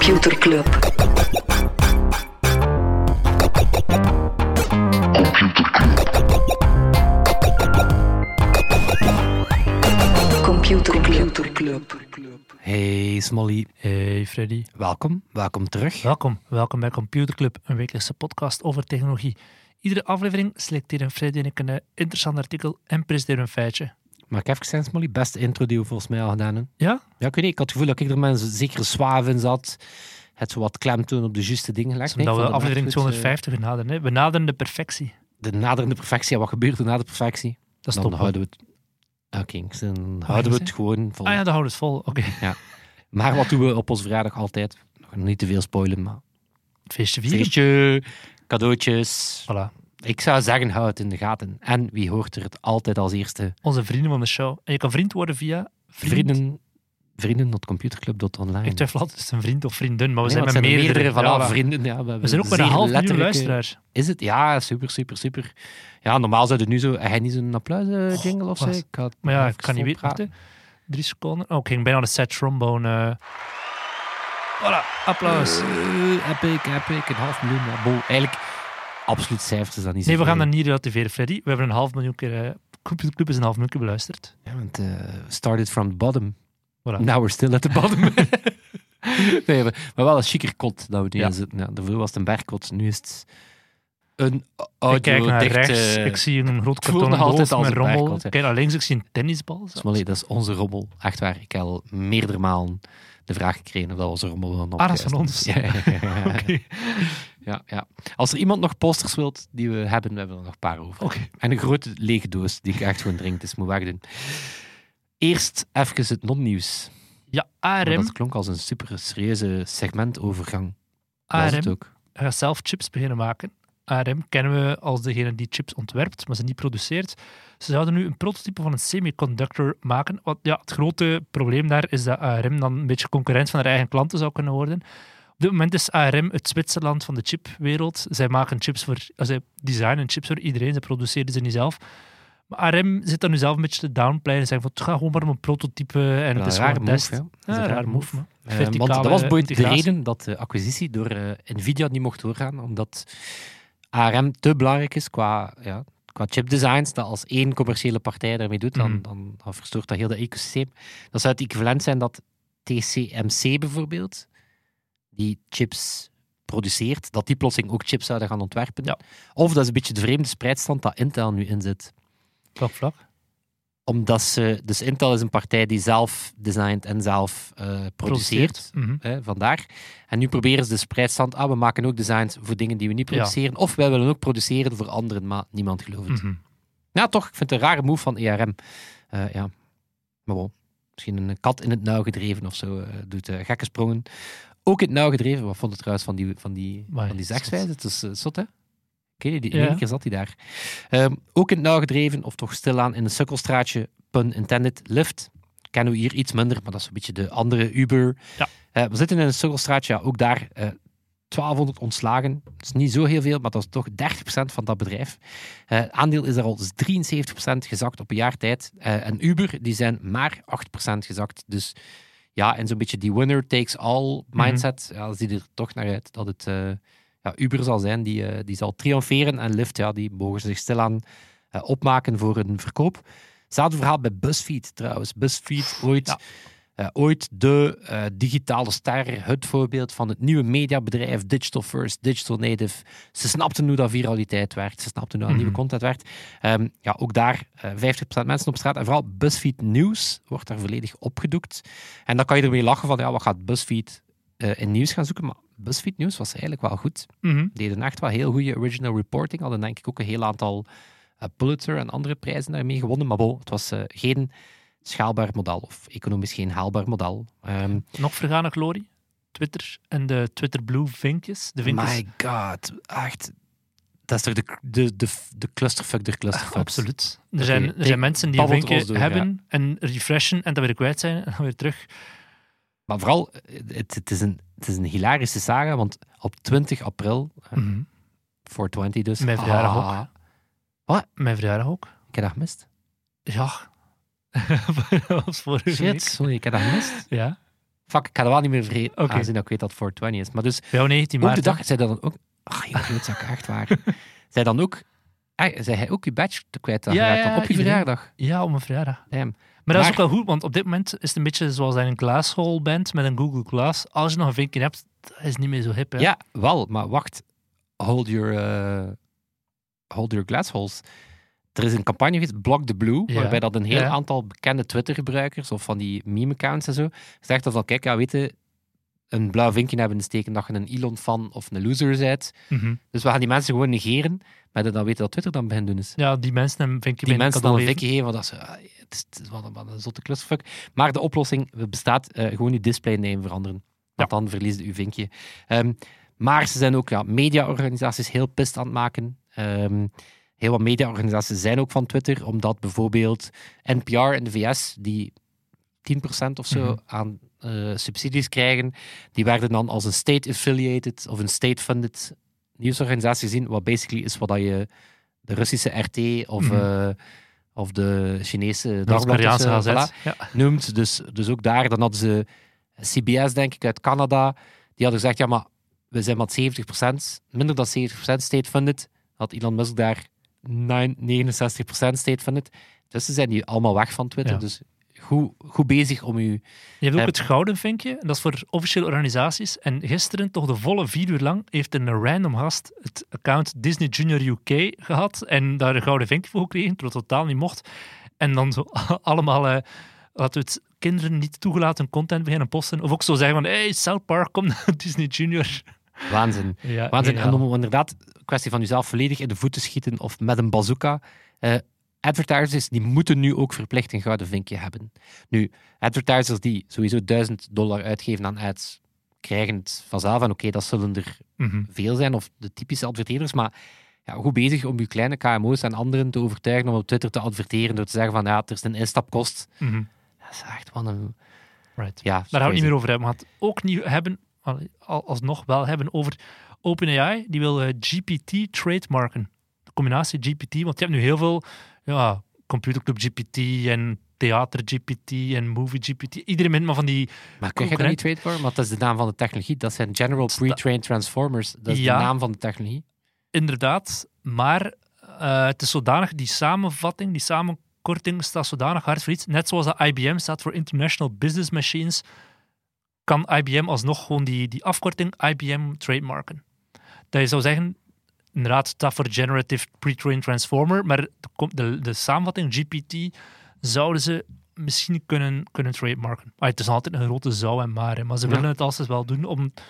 Computer Club. Computer Club. Hey Smolly, Hey Freddy. welkom, welkom terug. Welkom, welkom bij Computer Club, een wekelijkse podcast over technologie. Iedere aflevering selecteren Freddy en ik een eh, interessant artikel en presenteren een feitje. Maar ik zijn Smolly, beste intro die we volgens mij al gedaan hebben. Ja? Ja, ik weet niet, ik had het gevoel dat ik er met een zekere in zat. Het zo wat klemtoon op de juiste dingen gelegd. Omdat we aflevering echt goed, 250 benaderen. Hè? We naderen de perfectie. eh, De naderende perfectie, en wat gebeurt er na de perfectie? Dat is Dan top. houden we het... Oké, dan houden we het gewoon vol. Ah ja, dan houden we het vol. Oké. Maar wat doen we op onze verjaardag altijd? Nog niet te veel spoilen, maar... Feestje vieren. Feestje, cadeautjes. Voilà. Ik zou zeggen, hou het in de gaten. En wie hoort er het altijd als eerste? Onze vrienden van de show. En je kan vriend worden via vriend. Vrienden, vrienden.computerclub.online. Ik twijfel altijd, een vriend of vriendin, maar we Nee, zijn met meerdere. meerdere voilà, Ja, vrienden. Ja, we, We zijn ook met een half miljoen luisteraars. Is het? Ja, super, super, super. Ja, normaal zou het nu zo... Hij niet zo'n applaus jingle of zo? Ik had Maar ja, ik kan niet weten. hè. Drie seconden. Oh, ik ging bijna de set trombone. eh. Voilà, applaus. Eh, epic, epic. Een half miljoen. Bol. Eigenlijk, absoluut cijfers is dat niet zo Nee, we gaan dat niet relativeren, Freddy. We hebben een half miljoen keer... Computer Club is een half miljoen keer beluisterd. Ja, want eh started from the bottom. Voilà. Now we're still at the bottom. nee, maar, maar wel een chiquer kot dat we nu Ja. zitten. Ja, daarvoor was het een bergkot. Nu is het een Ik kijk naar audio-dichte... rechts, ik zie een groot kartonnen doos met een rommel. bergkot, hè. Ik kijk naar links, ik zie een tennisbal. Smolly, dat is onze rommel. Echt waar. Ik heb al meerdere malen de vraag gekregen of dat onze rommel dan Ah, dat is van ons. Ja, ja, ja, ja. Ja, ja. Als er iemand nog posters wilt die we hebben, we hebben er nog een paar over. Oké. En een grote lege doos die ik echt gewoon drink, dus moet wegdoen. Eerst even het non-nieuws. Ja, Want ARM, Dat klonk als een super serieuze segmentovergang. Het ARM ook. gaat zelf chips beginnen maken. ARM kennen we als degene die chips ontwerpt, maar ze niet produceert. Ze zouden nu een prototype van een semiconductor maken. Wat, ja, het grote probleem daar is dat ARM dan een beetje concurrent van haar eigen klanten zou kunnen worden. Op dit moment is ARM het Zwitserland van de chipwereld. Zij maken chips voor, eh, zij designen chips voor iedereen, ze produceren ze niet zelf. Maar ARM zit dan nu zelf een beetje te downplayen en zeggen van, het gaat gewoon maar om een prototype en Ja, het is gewoon een test. move, ja. Ja, een raar rare move. man. Eh, want dat was boeit de integratie. reden dat de acquisitie door eh, Nvidia niet mocht doorgaan, omdat ARM te belangrijk is qua, ja, qua chipdesigns, dat als één commerciële partij daarmee doet, dan, Mhm. dan, dan verstoort dat heel dat ecosysteem. Dat zou het equivalent zijn dat TCMC bijvoorbeeld, die chips produceert, dat die plotseling ook chips zouden gaan ontwerpen. Ja. Of dat is een beetje de vreemde spreidstand dat Intel nu inzet Vlak, vlak. omdat ze, dus Intel is een partij die zelf designt en zelf eh, produceert. Mhm. Hè, vandaar. En nu proberen ze de spreidstand. Ah, we maken ook designs voor dingen die we niet Ja. produceren. Of wij willen ook produceren voor anderen, maar niemand gelooft het. Ja, toch. Ik vind het een rare move van ERM. Ja. Maar bon. Misschien een kat in het nauw gedreven of zo. eh, doet gekke sprongen. Ook in het nauw gedreven. Wat vond je trouwens van die, van die, van die zegswijze? Het is eh, zot, hè? In Ja. één keer zat hij daar. Ehm, ook in het nauw gedreven, of toch stilaan in een sukkelstraatje, pun intended, lift. Kennen we hier iets minder, maar dat is een beetje de andere Uber. Ja. Eh, we zitten in een sukkelstraatje, ja, ook daar eh 1200 ontslagen. Dat is niet zo heel veel, maar dat is toch 30% van dat bedrijf. Het aandeel is er al 73% gezakt op een jaar tijd. En Uber, die zijn maar 8% gezakt. Dus ja, en zo'n beetje die winner takes all mindset, ja, ziet er toch naar uit dat het eh, ja, Uber zal zijn die, eh, die zal triomferen. En Lyft, ja, die mogen zich stilaan eh, opmaken voor een verkoop. Hetzelfde verhaal bij BuzzFeed trouwens. BuzzFeed, ooit, Ja. Eh, ooit de eh, digitale ster, het voorbeeld van het nieuwe mediabedrijf, Digital First, Digital Native. Ze snapten hoe dat viraliteit werkt, ze snapten hoe dat Mhm. nieuwe content werkt. Ehm, ja, ook daar eh 50% mensen op straat. En vooral BuzzFeed Nieuws wordt daar volledig opgedoekt. En dan kan je ermee lachen van, ja, wat gaat BuzzFeed eh, in nieuws gaan zoeken? Maar BuzzFeed Nieuws was eigenlijk wel goed Mhm. deden echt wel heel goede original reporting. Hadden denk ik ook een heel aantal eh, Pulitzer en andere prijzen daarmee gewonnen. Maar bon, het was eh, geen schaalbaar model, of economisch geen haalbaar model. Ehm, Nog vergane glorie. Twitter en de Twitter Blue vinkjes. De vinkjes. my god, echt. Dat is toch de, de, de, de clusterfuck der clusterfucks. Absoluut. Er zijn, er zijn mensen die een vinkje door, hebben en refreshen en dan weer kwijt zijn en dan weer terug. Maar vooral, eh, het, het, is een, het is een hilarische saga, want op 20 april, eh, Mhm. 420 dus. Mijn verjaardag Ah, ook. Mijn verjaardag ook. Ik heb dat gemist. Ja. Dat was vorige Shit, week. sorry, ik heb dat gemist. Ja. Fuck, ik ga er wel niet meer vergeten, Oké. aangezien dat ik weet dat het 420 is. Maar dus, jou 19 ook maart. de hè? dag, zij dan ook... Ach, je klootzak, echt waar. zij dan ook... Ah, zij hij ook je badge te kwijt dan Ja, ja, op je verjaardag? Ja, op mijn verjaardag. Damn. Maar dat is ook wel goed, want op dit moment is het een beetje zoals je een glasshole bent met een Google Glass. Als je nog een vinkje hebt, dat is niet meer zo hip. Hè? Ja, wel, maar wacht. Hold your, eh, hold your glass holes. Er is een campagne geweest, Block the Blue, Ja. waarbij dat een heel Ja. aantal bekende Twitter-gebruikers of van die meme-accounts en zo, zegt dat van, kijk, ja, weet je, een blauw vinkje hebben in steken dat je een Elon-fan of een loser bent. Mhm. Dus we gaan die mensen gewoon negeren, maar dan weten dat Twitter dan begint doen is. ja, die mensen een vinkje Die mensen dan een geven. vikje geven, want dat is, ah, het is, het is wat, een, wat een zotte clusterfuck. Maar de oplossing bestaat, eh, gewoon je displayname veranderen. Want dan verlies je je vinkje. Ehm, maar ze zijn ook ja, mediaorganisaties heel pist aan het maken. Ehm, heel wat mediaorganisaties zijn ook van Twitter, omdat bijvoorbeeld NPR in de VS, die 10% of zo Mhm. aan eh, subsidies krijgen, die werden dan als een state-affiliated of een state-funded nieuwsorganisatie gezien, wat basically is wat dat je de Russische RT of, Mhm. eh, of de Chinese dagblad gazet. voilà, Ja. noemt. Dus, dus ook daar, dan hadden ze CBS, denk ik, uit Canada, die hadden gezegd, ja, maar we zijn maar 70%, minder dan 70% state-funded. Had Elon Musk daar 9 69% state-funded. Dus ze zijn die allemaal weg van Twitter. Ja. Dus goed, goed bezig om u... Je hebt ook het gouden vinkje, en dat is voor officiële organisaties. En gisteren, toch de volle vier uur lang, heeft een random gast het account Disney Junior UK gehad en daar een gouden vinkje voor gekregen, terwijl het totaal niet mocht. En dan zo allemaal, eh, laten we het kinderen niet toegelaten content beginnen posten. Of ook zo zeggen van, hey, South Park, kom naar Disney Junior. Waanzin. Ja, Waanzin. En om inderdaad, een kwestie van jezelf volledig in de voet te schieten of met een bazooka. eh, advertisers die moeten nu ook verplicht een gouden vinkje hebben. Nu, advertisers die sowieso 1000 dollar uitgeven aan ads, krijgen het vanzelf. En oké, dat zullen er Mhm. veel zijn, of de typische adverteerders. Maar ja, goed bezig om je kleine KMO's en anderen te overtuigen om op Twitter te adverteren door te zeggen van ja, er is een instapkost. Mhm. Dat is echt wat een... Right. Ja, Daar gaan we het niet meer over hebben. We gaan het ook niet hebben, alsnog wel hebben over OpenAI. Die wil eh, GPT trademarken. De combinatie GPT, want je hebt nu heel veel ja, computerclub GPT en theater GPT en movie GPT. Iedereen met maar van die... Maar kun je dat niet trademarken? Want dat is de naam van de technologie. Dat zijn General Pre-Trained Transformers. Dat is Ja. de naam van de technologie. Inderdaad, maar eh, het is zodanig, die samenvatting, die samenkorting staat zodanig hard voor iets. Net zoals dat IBM staat voor International Business Machines, kan IBM alsnog gewoon die, die afkorting IBM trademarken. Dat je zou zeggen, inderdaad, staat voor Generative Pre-trained Transformer, maar de, de, de samenvatting GPT zouden ze misschien kunnen, kunnen trademarken. Ah, het is altijd een grote zou en maar, hè, maar ze Ja. willen het alsnog wel doen, omdat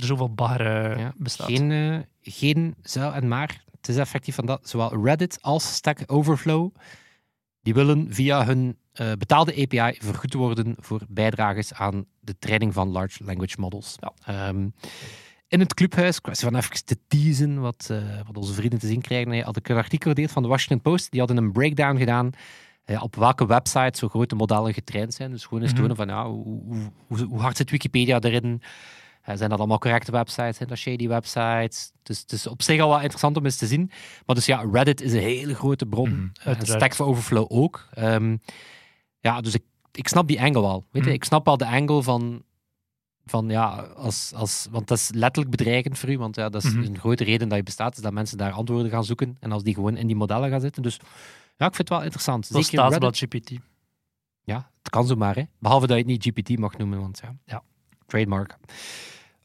er zoveel eh, Ja, bestaat. Geen, eh, geen zou en maar. Het is effectief van dat. Zowel Reddit als Stack Overflow die willen via hun eh, betaalde API vergoed worden voor bijdrages aan de training van large language models. Ehm, in het clubhuis, kwestie van even te teasen wat, eh, wat onze vrienden te zien krijgen, eh, had ik een artikel gedeeld van de Washington Post. Die hadden een breakdown gedaan eh, op welke websites zo grote modellen getraind zijn. Dus gewoon eens Mhm. tonen van ja, hoe, hoe, hoe, hoe hard zit Wikipedia erin? Eh, zijn dat allemaal correcte websites? Zijn dat shady websites? Dus het is op zich al wel interessant om eens te zien. Maar dus ja, Reddit is een hele grote bron. Mhm, Eh, en. Stack Overflow ook. Ehm, ja, dus ik, ik snap die angle wel. Weet je? Mhm. Ik snap wel de angle van, van ja, als, als, want dat is letterlijk bedreigend voor u. Want ja, dat is Mhm. een grote reden dat je bestaat, is dat mensen daar antwoorden gaan zoeken. En als die gewoon in die modellen gaan zitten. Dus ja, ik vind het wel interessant. Zeker staatsblad GPT. Ja, het kan zomaar, hè. Behalve dat je het niet GPT mag noemen, want ja, Ja. trademark.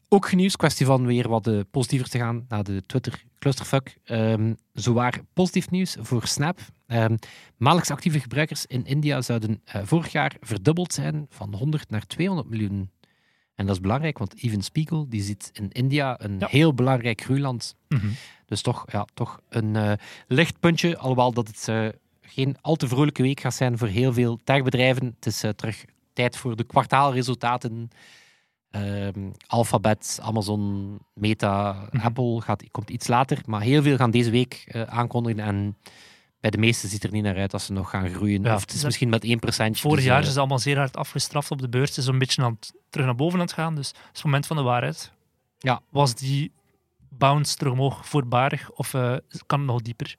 Ook nieuws, kwestie van weer wat eh, positiever te gaan naar de Twitter clusterfuck. Ehm zowaar positief nieuws voor Snap. Ehm maandelijks actieve gebruikers in India zouden eh, vorig jaar verdubbeld zijn van 100 naar 200 miljoen. En dat is belangrijk, want Even Spiegel die ziet in India een Ja. heel belangrijk groeiland. Mhm. Dus toch, ja, toch een eh, licht puntje, alhoewel dat het geen al te vrolijke week gaat zijn voor heel veel techbedrijven. Het is terug tijd voor de kwartaalresultaten. Ehm, Alphabet, Amazon, Meta, Mhm. Apple gaat, komt iets later, maar heel veel gaan deze week eh, aankondigen en bij de meeste ziet er niet naar uit dat ze nog gaan groeien. Ja, of het is dat- misschien met 1%. Vorig dus, jaar eh, is het allemaal zeer hard afgestraft op de beurs. Het is een beetje aan het, terug naar boven aan het gaan. Dus het is het moment van de waarheid. Ja. Was die bounce terug omhoog voorbarig of eh, kan het nog dieper?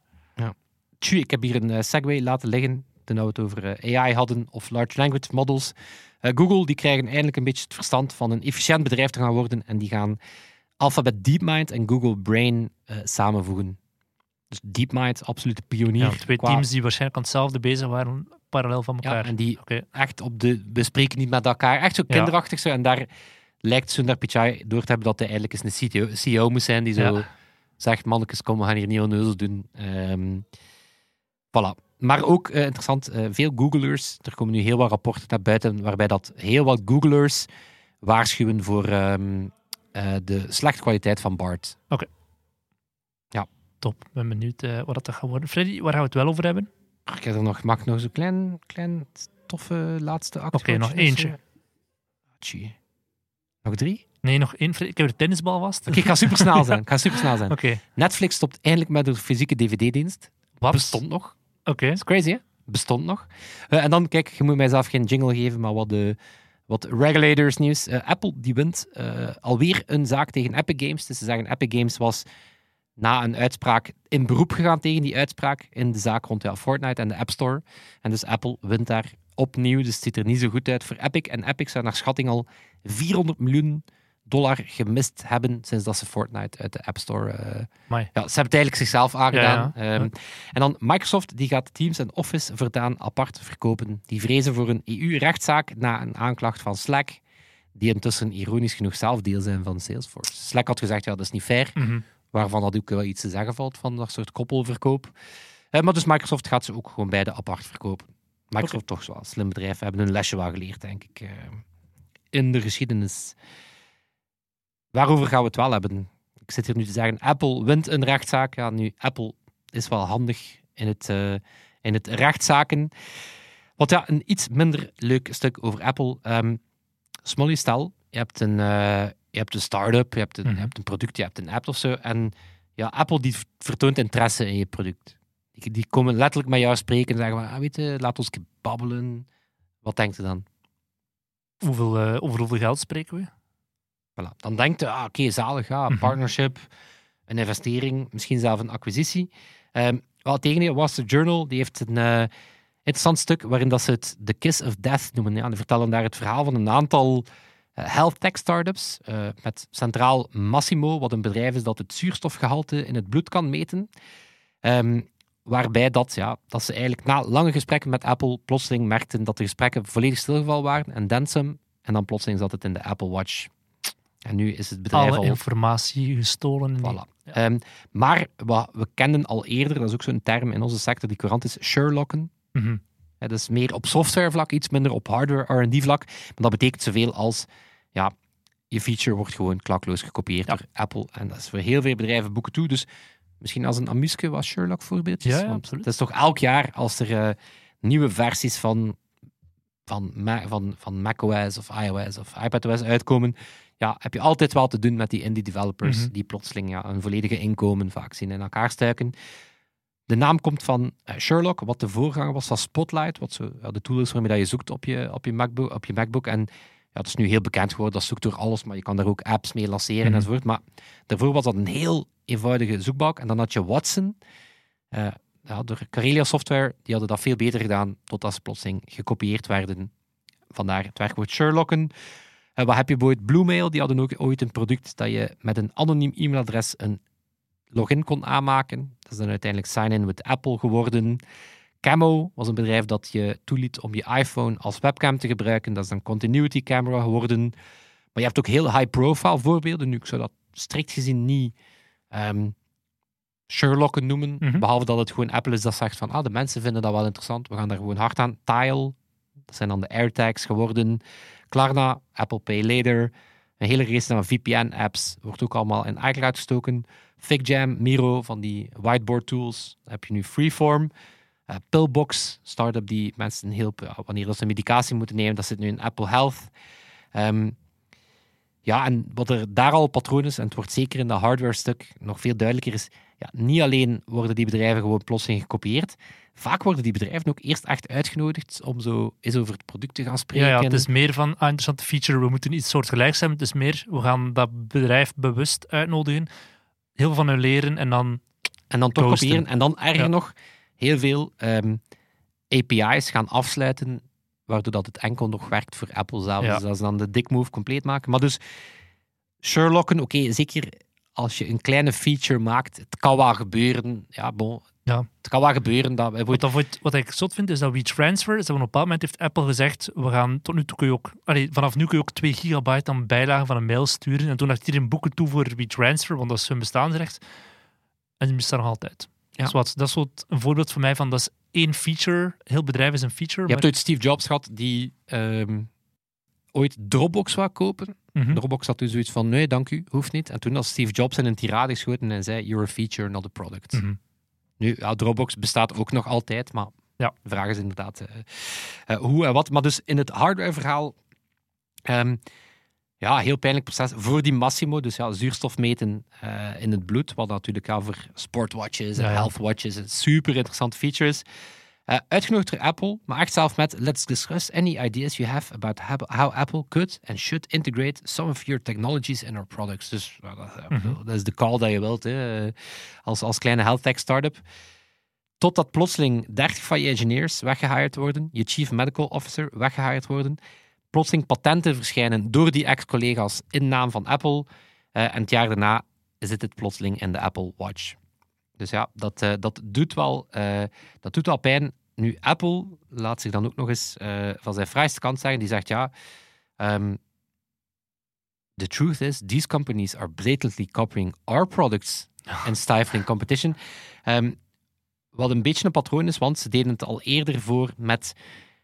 Tju, ik heb hier een eh, segway laten liggen. Toen we het over eh, AI hadden of large language models. Eh, Google die krijgen eindelijk een beetje het verstand van een efficiënt bedrijf te gaan worden en die gaan Alphabet DeepMind en Google Brain eh, samenvoegen. Dus DeepMind, absolute pionier. Ja, twee qua- teams die waarschijnlijk aan hetzelfde bezig waren, parallel van Ja, elkaar. en die echt op de... We spreken niet met elkaar. Echt zo Ja. kinderachtig zo. En daar lijkt Sundar Pichai door te hebben dat hij eigenlijk eens een CTO, CEO moet zijn die zo Ja. zegt, mannetjes, kom, we gaan hier niet onneuzel doen. Ehm voilà. Maar ook eh, interessant, eh, veel Googlers, er komen nu heel wat rapporten naar buiten, waarbij dat heel wat Googlers waarschuwen voor ehm, eh, de slechte kwaliteit van BART. Top, ik ben benieuwd wat dat gaat worden. Freddy, waar gaan we het wel over hebben? Ik heb er nog, mag ik nog zo'n klein, klein toffe laatste actie. Oké, nog eentje. Tjie. Nog drie? Nee, nog één. Ik heb de tennisbal vast. Oké, ik ga supersnel zijn. Ik ga supersnel zijn. Oké. Netflix stopt eindelijk met de fysieke dvd-dienst. Wat? Bestond nog. Oké. Dat is crazy, hè? Bestond nog. Eh, en dan, kijk, je moet mijzelf geen jingle geven, maar wat, de, wat regulators nieuws. Eh, Apple, die wint eh, alweer een zaak tegen Epic Games. Dus ze zeggen, Epic Games was na een uitspraak in beroep gegaan tegen die uitspraak in de zaak rond Fortnite en de App Store. En dus Apple wint daar opnieuw. Dus het ziet er niet zo goed uit voor Epic. En Epic zou naar schatting al 400 miljoen dollar gemist hebben sinds dat ze Fortnite uit de App Store eh, ja, ze hebben het eigenlijk zichzelf aangedaan. Ja, ja. Ehm, En dan Microsoft die gaat Teams en Office voortaan apart verkopen. Die vrezen voor een EU-rechtszaak na een aanklacht van Slack, die intussen ironisch genoeg zelf deel zijn van Salesforce. Slack had gezegd, ja, dat is niet fair, Mhm. waarvan dat ook wel iets te zeggen valt van dat soort koppelverkoop. Eh, maar dus Microsoft gaat ze ook gewoon beide apart verkopen. Microsoft toch wel een slim bedrijf, hebben hun lesje wel geleerd, denk ik, eh, in de geschiedenis. Waarover gaan we het wel hebben? Ik zit hier nu te zeggen, Apple wint een rechtszaak. Ja, nu, Apple is wel handig in het, eh, in het rechtszaken. Wat ja, een iets minder leuk stuk over Apple. Ehm Smolly, stel, je hebt een, eh, je hebt een start-up, je hebt een, Mhm. je hebt een product, je hebt een app of zo. En ja, Apple die vertoont interesse in je product. Die, die komen letterlijk met jou spreken en zeggen, van, ah, weet je, laat ons babbelen. Wat denkt u dan? Hoeveel, eh, over hoeveel geld spreken we? Voilà. Dan denkt je, ah, oké, zalig, ja, een Mhm. partnership, een investering, misschien zelf een acquisitie. Ehm wel, tegen Wall Street Journal, die heeft een eh, interessant stuk waarin dat ze het The Kiss of Death noemen. Ja, die vertellen daar het verhaal van een aantal eh, health tech startups, eh, met centraal Massimo, wat een bedrijf is dat het zuurstofgehalte in het bloed kan meten. Ehm, waarbij dat, ja, dat ze eigenlijk na lange gesprekken met Apple plotseling merkten dat de gesprekken volledig stilgevallen waren en then some, en dan plotseling zat het in de Apple Watch. En nu is het bedrijf Alle al... informatie gestolen. Voilà. Ehm, maar wat we kenden al eerder, dat is ook zo'n term in onze sector die courant is, Sherlocken. Hè, dat is meer op softwarevlak, iets minder op hardware R&D-vlak. Maar dat betekent zoveel als, ja, je feature wordt gewoon klakloos gekopieerd Ja. door Apple. En dat is voor heel veel bedrijven boeken toe. Dus misschien als een amuske was Sherlock voorbeeldjes. Ja, Want absoluut. Het is toch elk jaar als er eh, nieuwe versies van, van, van, van macOS of iOS of iPadOS uitkomen, ja, heb je altijd wel te doen met die indie developers Mhm. die plotseling ja, een volledige inkomen vaak zien in elkaar stuiken. De naam komt van eh, Sherlock, wat de voorganger was van Spotlight, wat zo, ja, de tool is waarmee dat je zoekt op je, op je, MacBook, op je MacBook. En ja, het is nu heel bekend geworden, dat zoekt door alles, maar je kan daar ook apps mee lanceren Mhm. enzovoort. Maar daarvoor was dat een heel eenvoudige zoekbalk. En dan had je Watson, eh, ja, door Karelia Software, die hadden dat veel beter gedaan, totdat ze plotseling gekopieerd werden. Vandaar het werkwoord Sherlocken. En wat heb je bijvoorbeeld Bluemail? Die hadden ook ooit een product dat je met een anoniem e-mailadres een login kon aanmaken. Dat is dan uiteindelijk Sign-in with Apple geworden. Camo was een bedrijf dat je toeliet om je iPhone als webcam te gebruiken. Dat is dan Continuity Camera geworden. Maar je hebt ook heel high-profile voorbeelden. Nu, ik zou dat strikt gezien niet ehm Sherlocken noemen. Mhm. Behalve dat het gewoon Apple is dat zegt van ah, de mensen vinden dat wel interessant. We gaan daar gewoon hard aan. Tile, dat zijn dan de AirTags geworden. Klarna, Apple Pay Later. Een hele race van VPN-apps wordt ook allemaal in iCloud gestoken. FigJam, Miro van die whiteboard tools. Heb je nu Freeform. Eh, Pillbox, start-up die mensen ja, wanneer ze medicatie moeten nemen. Dat zit nu in Apple Health. Ehm, ja, en wat er daar al patroon is, en het wordt zeker in dat hardware-stuk nog veel duidelijker, is ja, niet alleen worden die bedrijven gewoon plotseling gekopieerd, vaak worden die bedrijven ook eerst echt uitgenodigd om zo eens over het product te gaan spreken. Ja, ja, het is meer van ah, interessante feature, we moeten iets soortgelijks hebben. Het is meer, we gaan dat bedrijf bewust uitnodigen, heel veel van hun leren en dan En dan toch kopiëren. En dan erger Ja. nog, heel veel ehm, API's gaan afsluiten, waardoor dat het enkel nog werkt voor Apple zelf. Ja. Dus dat is dan de dick move compleet maken. Maar dus Sherlocken, oké, zeker als je een kleine feature maakt, het kan wel gebeuren. Ja, bon. Ja. Het kan wel gebeuren dat... Wat, dat, wat, wat ik zot vind, is dat WeTransfer, is dat op een bepaald moment heeft Apple gezegd, we gaan tot nu toe kun je ook, allee, vanaf nu kun je ook 2 gigabyte aan bijlagen van een mail sturen. En toen dacht iedereen boeken toe voor WeTransfer, want dat is hun bestaansrecht. En die bestaat nog altijd. Ja. Dus wat, dat is wat een voorbeeld voor mij van, dat is één feature, heel bedrijf is een feature. Je hebt ooit Steve Jobs gehad die ehm, ooit Dropbox wou kopen. Mhm. Dropbox had toen zoiets van, nee, dank u, hoeft niet. En toen was Steve Jobs in een tirade geschoten en zei, you're a feature, not a product. Mhm. Nu, ja, Dropbox bestaat ook nog altijd, maar Ja. de vraag is inderdaad eh, eh, hoe en wat. Maar dus in het hardware-verhaal, ehm, ja, heel pijnlijk proces voor die Massimo. Dus ja, zuurstof meten eh, in het bloed, wat natuurlijk ja, voor sportwatches en healthwatches een super interessant feature is. Eh, uitgenodigd door Apple, maar echt zelf met Let's discuss any ideas you have about how- Apple could and should integrate some of your technologies in our products. Dus Mhm. dat is de call dat je wilt hè, eh, als, als kleine health tech startup. Totdat plotseling 30 van je engineers weggehired worden, je chief medical officer weggehired worden, plotseling patenten verschijnen door die ex-collega's in naam van Apple. eh, en het jaar daarna zit het plotseling in de Apple Watch. Dus ja, dat, eh, dat, doet, wel, eh, dat doet wel pijn. Nu, Apple laat zich dan ook nog eens eh, van zijn fraaiste kant zeggen. Die zegt ja. ehm, the truth is, these companies are blatantly copying our products and stifling competition. Ehm, wat een beetje een patroon is, want ze deden het al eerder voor met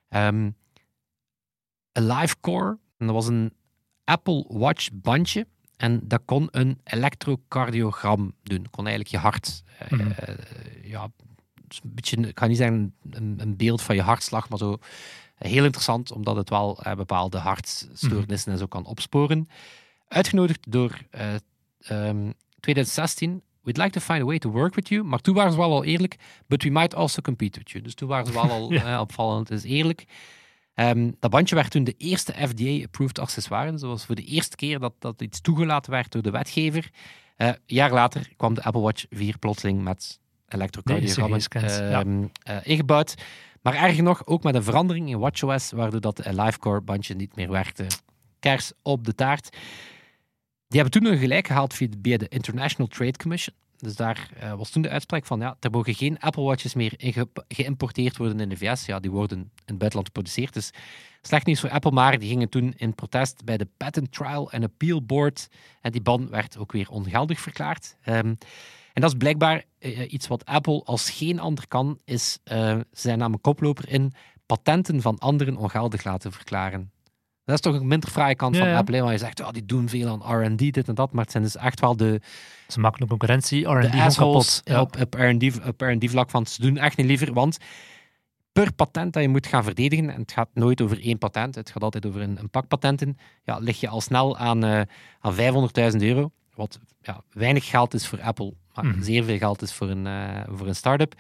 ehm AliveCore. En dat was een Apple Watch bandje. En dat kon een elektrocardiogram doen. Kon eigenlijk je hart. eh, Mhm. eh, ja, een beetje, ik ga niet zeggen een, een beeld van je hartslag, maar zo heel interessant, omdat het wel eh, bepaalde hartstoornissen en zo kan opsporen. Uitgenodigd door eh, ehm, 2016. We'd like to find a way to work with you. Maar toen waren ze wel al eerlijk. But we might also compete with you. Dus toen waren ze wel al Ja. eh, opvallend. Het is eerlijk. Ehm, dat bandje werd toen de eerste FDA-approved accessoire. Dus dat was voor de eerste keer dat, dat iets toegelaten werd door de wetgever. Eh, een jaar later kwam de Apple Watch 4 plotseling met elektrocardiogrammen ja. ehm, eh, ingebouwd. Maar erger nog, ook met een verandering in WatchOS, waardoor dat LiveCore bandje niet meer werkte. Kers op de taart. Die hebben toen een gelijk gehaald via de, via de International Trade Commission. Dus daar eh, was toen de uitspraak van, ja, er mogen geen Apple Watches meer inge- geïmporteerd worden in de VS. Ja, die worden in het buitenland geproduceerd. Dus slecht nieuws voor Apple, maar die gingen toen in protest bij de Patent Trial and Appeal Board. En die ban werd ook weer ongeldig verklaard. Ehm, en dat is blijkbaar eh, iets wat Apple als geen ander kan, is, eh, ze zijn namelijk koploper in patenten van anderen ongeldig laten verklaren. Dat is toch een minder fraaie kant Ja, van ja. Apple, want je zegt, oh, die doen veel aan R&D, dit en dat, maar het zijn dus echt wel de, Ze maken een concurrentie, de R&D kapot. Ja. op, op R&D op R&D vlak van ze doen echt niet liever, want per patent dat je moet gaan verdedigen, en het gaat nooit over één patent, het gaat altijd over een, een pak patenten, ja, lig je al snel aan, eh aan 500.000 euro, wat ja, weinig geld is voor Apple, maar Mhm. zeer veel geld is voor een, eh, voor een start-up.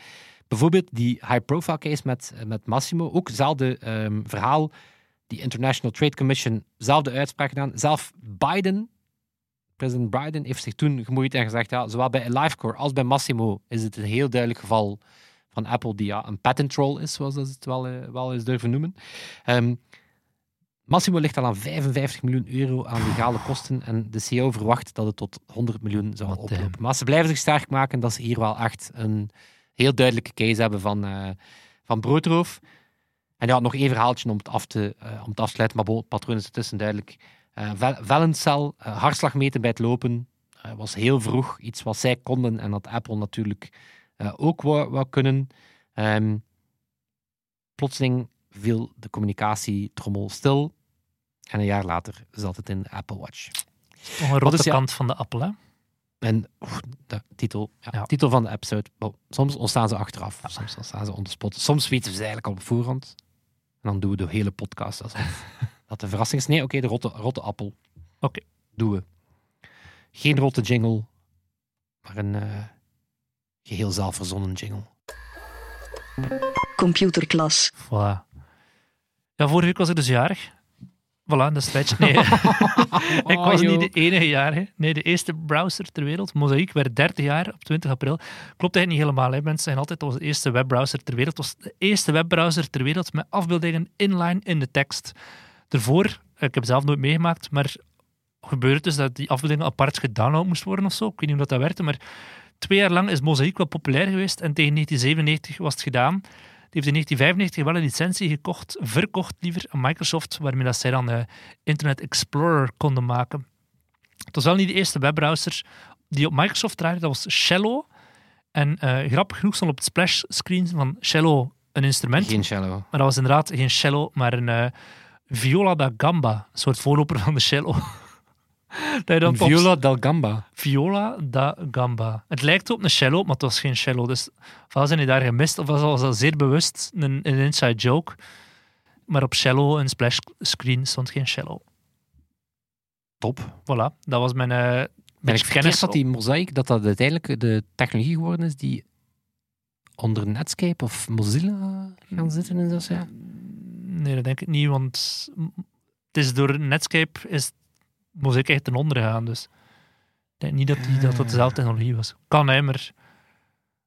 Bijvoorbeeld die high-profile case met, met Massimo, ook hetzelfde ehm, verhaal, die International Trade Commission, zelfde uitspraak gedaan. Zelf Biden, president Biden, heeft zich toen gemoeid en gezegd, ja, zowel bij LiveCore als bij Massimo is het een heel duidelijk geval van Apple die ja, een patent troll is, zoals ze het wel, eh, wel eens durven noemen. Ehm, Massimo ligt al aan 55 miljoen euro aan legale kosten en de CEO verwacht dat het tot 100 miljoen zal Wat, oplopen. Maar ze blijven zich sterk maken dat ze hier wel echt een heel duidelijke case hebben van, eh, van broodroof. En ja, nog één verhaaltje om het af te, eh, om het af te sluiten, maar het patroon is duidelijk. Eh vel- vellencel, eh, hartslag meten bij het lopen, eh, was heel vroeg iets wat zij konden en dat Apple natuurlijk eh, ook wou, wou kunnen. Ehm, plotseling viel de communicatietrommel stil en een jaar later zat het in de Apple Watch. Nog een rotte is ja- kant van de appel, hè? En de titel, ja, Ja. titel van de episode. Soms ontstaan ze achteraf, soms ontstaan ze on spot. Soms weten we ze eigenlijk al op voorhand. En dan doen we de hele podcast alsof dat de verrassing is. Nee, oké, de rotte, rotte appel. Oké. Doen we. Geen rotte jingle, maar een eh, geheel zelfverzonnen jingle. Computerklas. Voilà. Ja, vorige week was ik dus jarig. Voilà, dat is Nee. ik was joh. niet de enige jaar. Nee, de eerste browser ter wereld, Mosaic, werd 30 jaar op 20 april. Klopt eigenlijk niet helemaal. Hè. Mensen zeggen altijd de eerste webbrowser ter wereld. Het was de eerste webbrowser ter wereld met afbeeldingen inline in de tekst. Daarvoor, ik heb het zelf nooit meegemaakt, maar gebeurt dus dat die afbeeldingen apart gedownload moest worden of zo. Ik weet niet hoe dat, dat werkte, maar twee jaar lang is Mosaic wel populair geweest en tegen 1997 was het gedaan. Die heeft in 1995 wel een licentie gekocht, verkocht liever aan Microsoft, waarmee dat zij dan eh, Internet Explorer konden maken. Het was wel niet de eerste webbrowser die op Microsoft draaide, dat was Shallow. En eh, grappig genoeg stond op het splash screen van Shallow een instrument, Geen cello. maar dat was inderdaad geen cello, maar een eh, viola da gamba, een soort voorloper van de cello. dat dan Viola del Gamba. Viola da gamba. Het lijkt op een cello, maar het was geen cello. Dus ofwel zijn die daar gemist, of was dat zeer bewust een, een inside joke. Maar op cello, een splash screen, stond geen cello. Top. Voilà, dat was mijn eh Ben ik kennis. dat die Mosaic, dat dat uiteindelijk de technologie geworden is die onder Netscape of Mozilla gaan zitten en dat ja. Nee, dat denk ik niet, want het is door Netscape is Mosaic echt ten onder gegaan. Dus ik denk niet dat die, dat, dat dezelfde technologie was. Kan hè, maar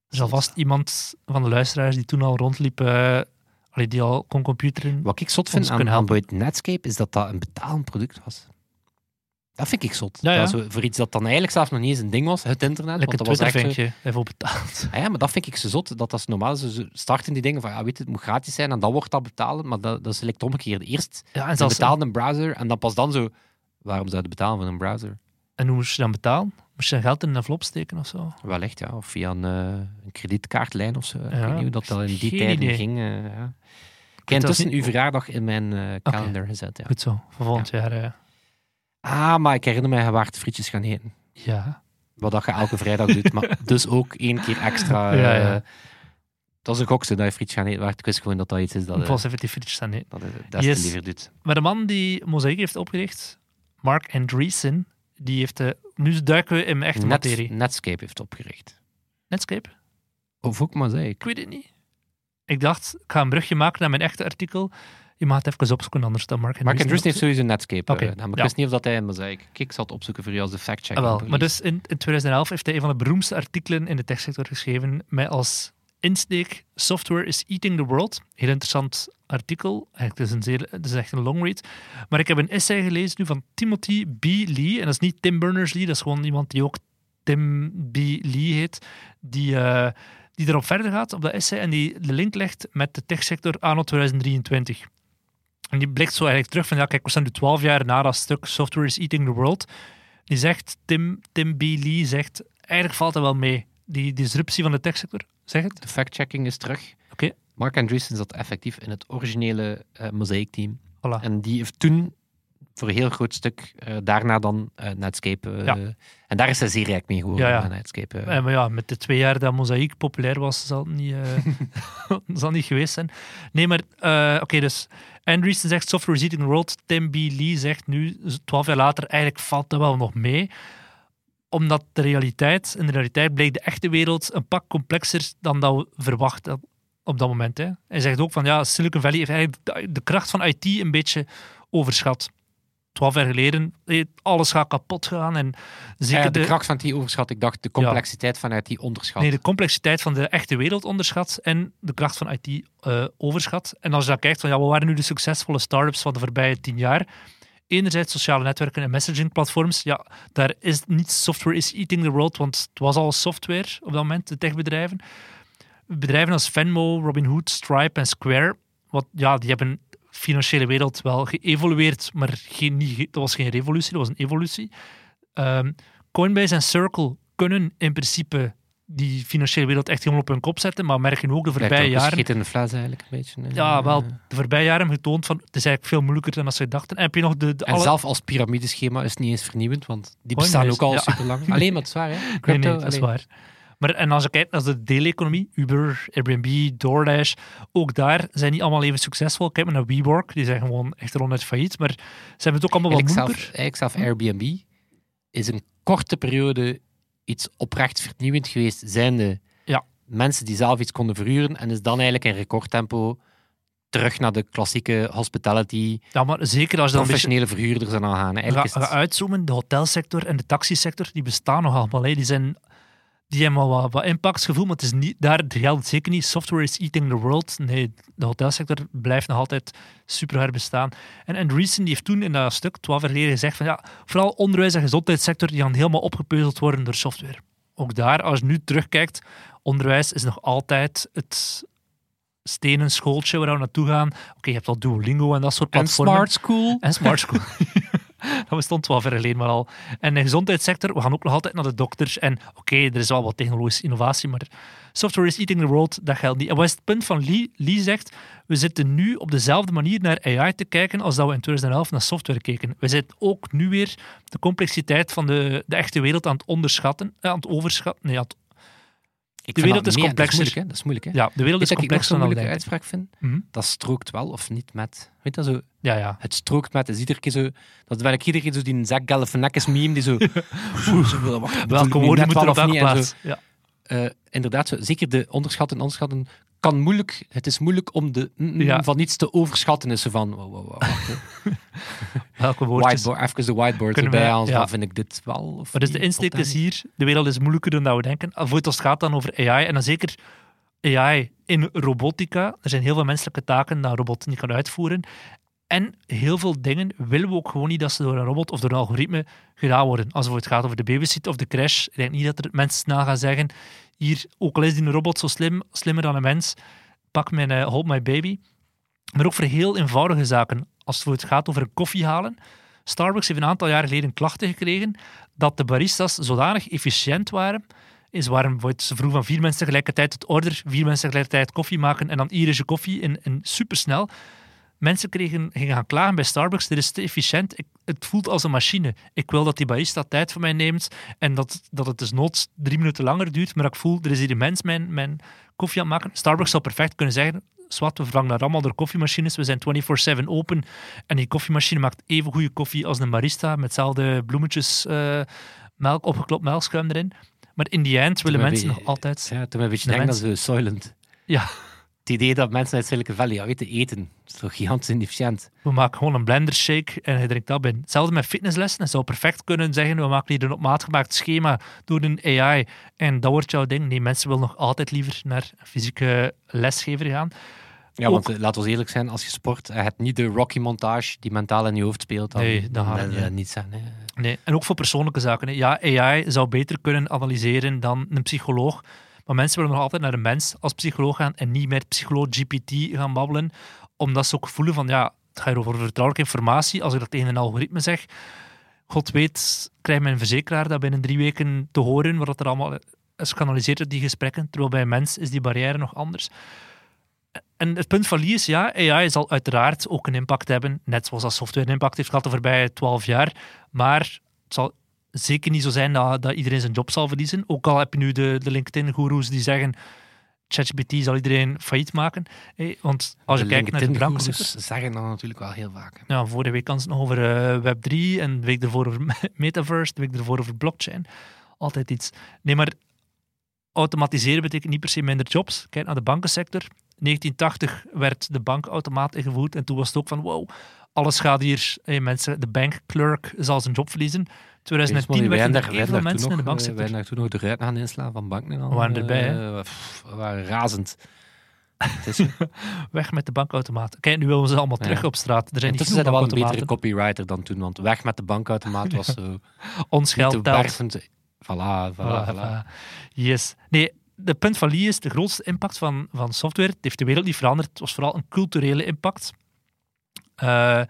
er zal vast iemand van de luisteraars die toen al rondliep, allee, die al kon computeren. Wat ik zot vind aan, aan buiten Netscape is dat dat een betalend product was. Dat vind ik zot. Ja, ja. Dat zo, voor iets dat dan eigenlijk zelfs nog niet eens een ding was, het internet. Lekker want dat was Twitter echt zo- even op betaald. Ah ja, maar dat vind ik zo zot. Dat dat is normaal. Ze starten die dingen van, ja, weet je, het moet gratis zijn en dan wordt dat betalen. Maar dat, dat is omgekeerde. Eerst Ja, en, zelfs, betalen een browser en dan pas dan zo, waarom zou je betalen voor een browser? en hoe moest je dan betalen? Moest je dan geld in een envelop steken of zo? Wellicht, ja. Of via een, eh, een kredietkaartlijn of zo. Ik Ja, weet niet hoe dat, dat in die tijden idee. ging. eh, ja. Ik heb dat intussen uw verjaardag in mijn eh kalender gezet. Ja. Goed zo, voor volgend jaar. eh, Ah, maar ik herinner mij, je waart frietjes gaan eten. ja. Wat dat je elke vrijdag doet. Maar dus ook één keer extra. Ja, ja. Dat is een gokse dat je frietjes gaan eten waart. Ik wist gewoon dat dat iets is dat, je- Pas even die frietjes staan nee. dat je het des Yes. liever doet. Maar de man die Mosaic heeft opgericht, Mark Andreessen, die heeft... eh, nu duiken we in mijn echte Net, materie. Netscape heeft opgericht. Netscape? Of ook Mosaic. Ik weet het niet. Ik dacht, ik ga een brugje maken naar mijn echte artikel. Je mag het even opzoeken, anders dan Mark Mark Andreessen. Heeft sowieso Netscape. Oké, eh, gedaan, maar ja. ik wist niet of dat hij een. Kijk, ik zal het opzoeken voor u als de fact-check. Ah, wel. Maar dus in, in 2011 heeft hij een van de beroemdste artikelen in de techsector geschreven met als insteek Software is eating the world. Heel interessant artikel. Het is, een zeer, het is echt een long read. Maar ik heb een essay gelezen nu van Timothy B. Lee. En dat is niet Tim Berners-Lee, dat is gewoon iemand die ook Tim B. Lee heet. Die, eh, die erop verder gaat op dat essay en die de link legt met de techsector anno 2023. En die blikt zo eigenlijk terug van, ja kijk, we staan nu 12 jaar na dat stuk Software is eating the world. Die zegt, Tim, Tim B. Lee zegt, eigenlijk valt dat wel mee. Die disruptie van de techsector, zeg het? De fact-checking is terug. Oké. Mark Andreessen zat effectief in het originele Mosaic-team. Voilà. En die heeft toen voor een heel groot stuk eh, daarna dan eh, Netscape. Ja. En daar is hij zeer rijk mee geworden. Ja, Netscape. Eh, maar ja, met de twee jaar dat Mosaic populair was, zal het niet, zal niet geweest zijn. Nee, maar oké, dus Andreessen zegt software is eating the world. Tim B. Lee zegt nu, twaalf jaar later, eigenlijk valt dat wel nog mee. Omdat de realiteit, in de realiteit blijkt de echte wereld een pak complexer dan dat we verwachten op dat moment. Hè. Hij zegt ook van, ja, Silicon Valley heeft eigenlijk de- kracht van IT een beetje overschat. Twaalf jaar geleden, eh, alles gaat kapot gaan en zeker Ja, de, de, kracht van die overschat, ik dacht de complexiteit vanuit die onderschat. Nee, de complexiteit van de echte wereld onderschat en de kracht van IT eh, overschat. En als je dan kijkt van ja, wat waren nu de succesvolle startups van de voorbije tien jaar? Enerzijds sociale netwerken en messagingplatforms. Ja, daar is niet software is eating the world, want het was al software op dat moment, de techbedrijven. Bedrijven als Venmo, Robinhood, Stripe en Square, wat, ja, die hebben de financiële wereld wel geëvolueerd, maar geen, niet, dat was geen revolutie, dat was een evolutie. Ehm, Coinbase en Circle kunnen in principe die financiële wereld echt helemaal op hun kop zetten, maar merken ook de voorbije jaren... schit in de fles eigenlijk, een beetje. eh. Ja, wel, de voorbije jaren hebben getoond van het is eigenlijk veel moeilijker dan als ze dachten. En heb je nog de, de En alle... zelf als piramideschema is het niet eens vernieuwend, want die bestaan ook al ja. super lang. Alleen maar het is waar, hè? Nee, Crypto, nee, dat is waar. Maar en als je kijkt naar de deeleconomie, Uber, Airbnb, DoorDash, ook daar zijn die allemaal even succesvol. Kijk maar naar WeWork, die zijn gewoon echt ronduit failliet. Maar ze hebben het ook allemaal wel moeilijker. eigenlijk zelf Airbnb is een korte periode iets oprecht vernieuwend geweest, zijnde Ja. mensen die zelf iets konden verhuren, en is dan eigenlijk in recordtempo terug naar de klassieke hospitality, Ja, maar zeker als je dan beetje professionele verhuurders al gaan. Ga, ga uitzoomen, de hotelsector en de taxisector, die bestaan nog allemaal. Hè. Die, zijn, die hebben wat, wat impactsgevoel, maar het is niet, daar geldt het zeker niet. Software is eating the world. Nee, de hotelsector blijft nog altijd super hard bestaan. En Andreessen die heeft toen in dat stuk, 12 jaar geleden, gezegd van ja, vooral onderwijs- en gezondheidssector, die gaan helemaal opgepeuzeld worden door software. Ook daar, als je nu terugkijkt, onderwijs is nog altijd het stenen schooltje waar we naartoe gaan. Oké, je hebt al Duolingo en dat soort En platformen. Smart School. En Smart School. dat bestond 12 jaar geleden maar al. En de gezondheidssector, we gaan ook nog altijd naar de dokters. En oké, er is wel wat technologische innovatie, maar software is eating the world, dat geldt niet. En wat is het punt van Lee? Lee zegt, we zitten nu op dezelfde manier naar AI te kijken als dat we in 2011 naar software keken. We zijn ook nu weer de complexiteit van de, de echte wereld aan het onderschatten, eh, aan het overschatten. Nee, aan het- Ik De wereld dat is meer- Dat is complexer. moeilijk, hè? Dat is moeilijk, hè? ja, de wereld is ik nog complexer dan moeilijke denken. uitspraak vind? Mhm. Dat strookt wel of niet met... Weet je, zo, Ja, ja. het strookt met, is iedere keer zo... Dat ben ik iedere keer zo die Zach Galifianakis meme die zo... Ik Welke woorden moeten er wel op welke? En plaats? Ja. Eh, inderdaad, zo, zeker de onderschatten, onderschatten kan moeilijk... Het is moeilijk om de mm, mm, Ja. van iets te overschatten. Is van... Wow, wow. Welke woordjes? whiteboard, even de whiteboard Kunnen erbij wij- halen. ja. Dan vind ik dit wel... Of Maar dus de insteek is hier, de wereld is moeilijker dan we denken. Voor het als gaat dan over AI, en dan zeker AI in robotica. Er zijn heel veel menselijke taken dat een robot niet kan uitvoeren. En heel veel dingen willen we ook gewoon niet dat ze door een robot of door een algoritme gedaan worden. Als het gaat over de babysit of de crash, ik denk niet dat er mensen snel gaan zeggen hier, ook al is die robot zo slim, slimmer dan een mens, pak mijn hold my baby. Maar ook voor heel eenvoudige zaken. Als het gaat over een koffie halen. Starbucks heeft een aantal jaar geleden klachten gekregen dat de baristas zodanig efficiënt waren. Is bijvoorbeeld, ze vroegen van vier mensen tegelijkertijd het order, vier mensen tegelijkertijd koffie maken en dan Irische koffie in, in supersnel. Mensen kregen, gingen gaan klagen bij Starbucks, dit is te efficiënt, ik, het voelt als een machine. Ik wil dat die barista tijd voor mij neemt en dat, dat het dus noods drie minuten langer duurt, maar ik voel, er is hier een mens mijn, mijn koffie aan het maken. Starbucks zou perfect kunnen zeggen, zwart, we vervangen dat allemaal door koffiemachines, we zijn 24-7 open en die koffiemachine maakt even goede koffie als een barista, met hetzelfde bloemetjes, eh, melk, opgeklopt melkschuim erin. Maar in die end willen mensen nog altijd... Ja, toen een beetje De denken dat ze. Ja, Het idee dat mensen uit Silicon Valley ja, weten eten, is toch gigantisch inefficiënt. we maken gewoon een blender shake en je drinkt dat binnen. Hetzelfde met fitnesslessen. Zou perfect kunnen zeggen, we maken hier een op maat gemaakt schema door een AI en dat wordt jouw ding. Nee, mensen willen nog altijd liever naar een fysieke lesgever gaan. Ja, want eh, laten we eerlijk zijn, als je sport, je hebt niet de Rocky-montage die mentaal in je hoofd speelt, dan, Nee, dan gaat dan het eh, niet. niet zijn. Hè. Nee, en ook voor persoonlijke zaken. hè. Ja, AI zou beter kunnen analyseren dan een psycholoog. Maar mensen willen nog altijd naar een mens als psycholoog gaan en niet met psycholoog GPT gaan babbelen. Omdat ze ook voelen van, ja, het gaat hier over vertrouwelijke informatie. Als ik dat tegen een algoritme zeg, God weet, krijgt mijn verzekeraar dat binnen drie weken te horen, wat er allemaal is geanalyseerd uit die gesprekken. Terwijl bij een mens is die barrière nog anders. En het punt van Lee is, ja, AI zal uiteraard ook een impact hebben, net zoals dat software een impact heeft gehad de voorbije twaalf jaar. Maar het zal zeker niet zo zijn dat, dat iedereen zijn job zal verliezen. Ook al heb je nu de, de LinkedIn-goeroes die zeggen ChatGPT zal iedereen failliet maken. Want als je De kijkt naar de brancosector... zeggen dan natuurlijk wel heel vaak. Ja, vorige week kan het nog over eh, Web3 en de week ervoor over Metaverse, de week ervoor over blockchain. Altijd iets. Nee, maar automatiseren betekent niet per se minder jobs. Kijk naar de bankensector. 1980 werd de bankautomaat ingevoerd en toen was het ook van wow, alles gaat hier, hey, mensen, de bankclerk zal zijn job verliezen. 2010 wij werden daar- er wij daar mensen in de eh, Wij banksector. daar toen nog de ruiten gaan inslaan van banken en al. We waren erbij, eh, pff, we waren razend. Weg met de bankautomaat. Kijk, nu willen we ze allemaal Ja. terug op straat. Er zijn niet intussen zijn we wel een betere copywriter dan toen, want weg met de bankautomaat was zo Ons geld telt. Voilà, voilà, Voilà. Yes. Nee, de punt van Lee is de grootste impact van, van software. Het heeft de wereld niet veranderd. Het was vooral een culturele impact. Eh,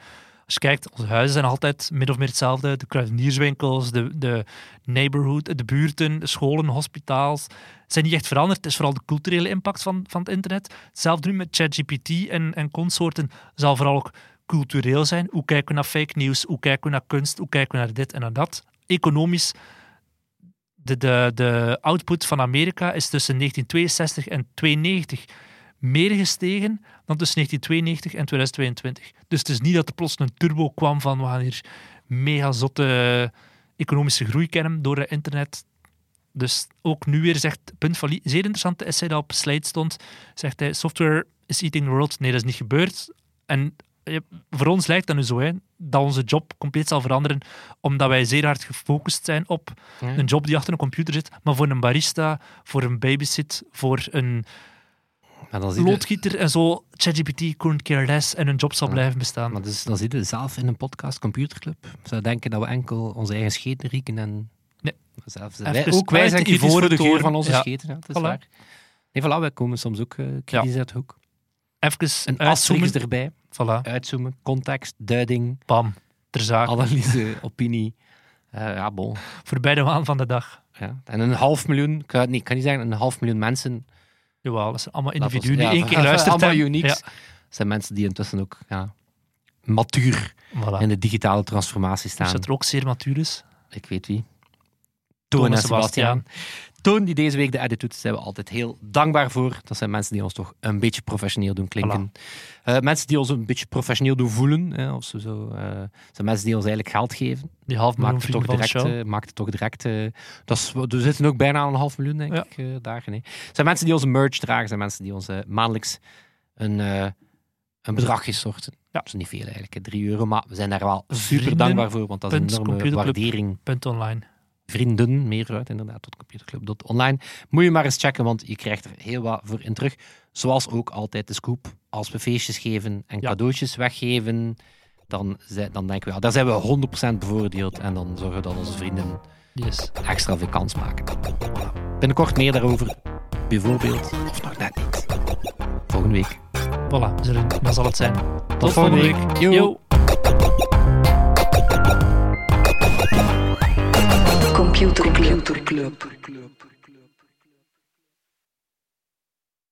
als je kijkt, onze huizen zijn altijd min of meer hetzelfde. De kruidenierswinkels, de, de neighborhood, de buurten, de scholen, hospitaals zijn niet echt veranderd. Het is vooral de culturele impact van, van het internet. Hetzelfde nu met ChatGPT en, en consorten zal vooral ook cultureel zijn. Hoe kijken we naar fake news? Hoe kijken we naar kunst? Hoe kijken we naar dit en naar dat? Economisch de, de, de output van Amerika is tussen 1962 en 92 meer gestegen dan tussen 1992 en 2022. Dus het is niet dat er plots een turbo kwam van we gaan hier mega zotte economische groei kennen door het internet. Dus ook nu weer zegt Punt van zeer interessante essay dat op slide stond, zegt hij, software is eating the world. Nee, dat is niet gebeurd. En voor ons lijkt dat nu zo, hè, dat onze job compleet zal veranderen, omdat wij zeer hard gefocust zijn op Ja. een job die achter een computer zit. Maar voor een barista, voor een babysit, voor een Maar dan zie je, loodgieter en zo, ChatGPT couldn't care less en hun job zal blijven bestaan. maar dus, dan zitten we zelf in een podcast, Computerclub. Zou denken dat we enkel onze eigen scheten rieken en... Nee. Zelf, Even wij, ook wij zijn kritisch voor de geur toren. van onze Ja. scheten. Ja, dat is Voilà. waar. Nee, voilà, wij komen soms ook eh kritisch uit de hoek. Even Een asterisk erbij. Voilà, Uitzoomen, context, duiding, bam, ter zake. analyse, opinie. Eh, ja, bon. Voorbij de waan van de dag. Ja. En een half miljoen, ik kan, nee, ik kan niet zeggen, een half miljoen mensen. Jawel, dat zijn allemaal individuen die ja, één keer luisteren. Allemaal unieks. Ja, zijn mensen die intussen ook ja, matuur voilà. in de digitale transformatie staan. Dus dat er ook zeer matuur is. Ik weet wie. Toon en Sebastiaan. Toon die deze week de edit doet, zijn we altijd heel dankbaar voor. Dat zijn mensen die ons toch een beetje professioneel doen klinken. Eh, mensen die ons een beetje professioneel doen voelen. Hè, of zo, zo, eh, zijn mensen die ons eigenlijk geld geven. Die half miljoen Maakt het toch direct. eh, maakt het toch direct dat is, er zitten ook bijna aan een half miljoen, denk Ja. ik, daar. Nee. Zijn mensen die onze merch dragen. Zijn mensen die ons maandelijks een, een bedrag storten. Ja. Dat is niet veel eigenlijk, hè, 3 euro. Maar we zijn daar wel super Vrienden dankbaar voor. Want dat is een enorme waardering Punt online. Vrienden, meervoud inderdaad, tot computerclub.online. Moet je maar eens checken, want je krijgt er heel wat voor in terug. Zoals ook altijd de scoop. Als we feestjes geven en Ja. cadeautjes weggeven, dan, dan denken we, ja, daar zijn we 100% bevoordeeld. En dan zorgen we dat onze vrienden Yes. extra veel kans maken. Binnenkort meer daarover, bijvoorbeeld, of nog net niet. Volgende week. Voilà, dat zal het zijn. Tot, volgende volgende week. week. Yo. Yo. Компьютер клуб.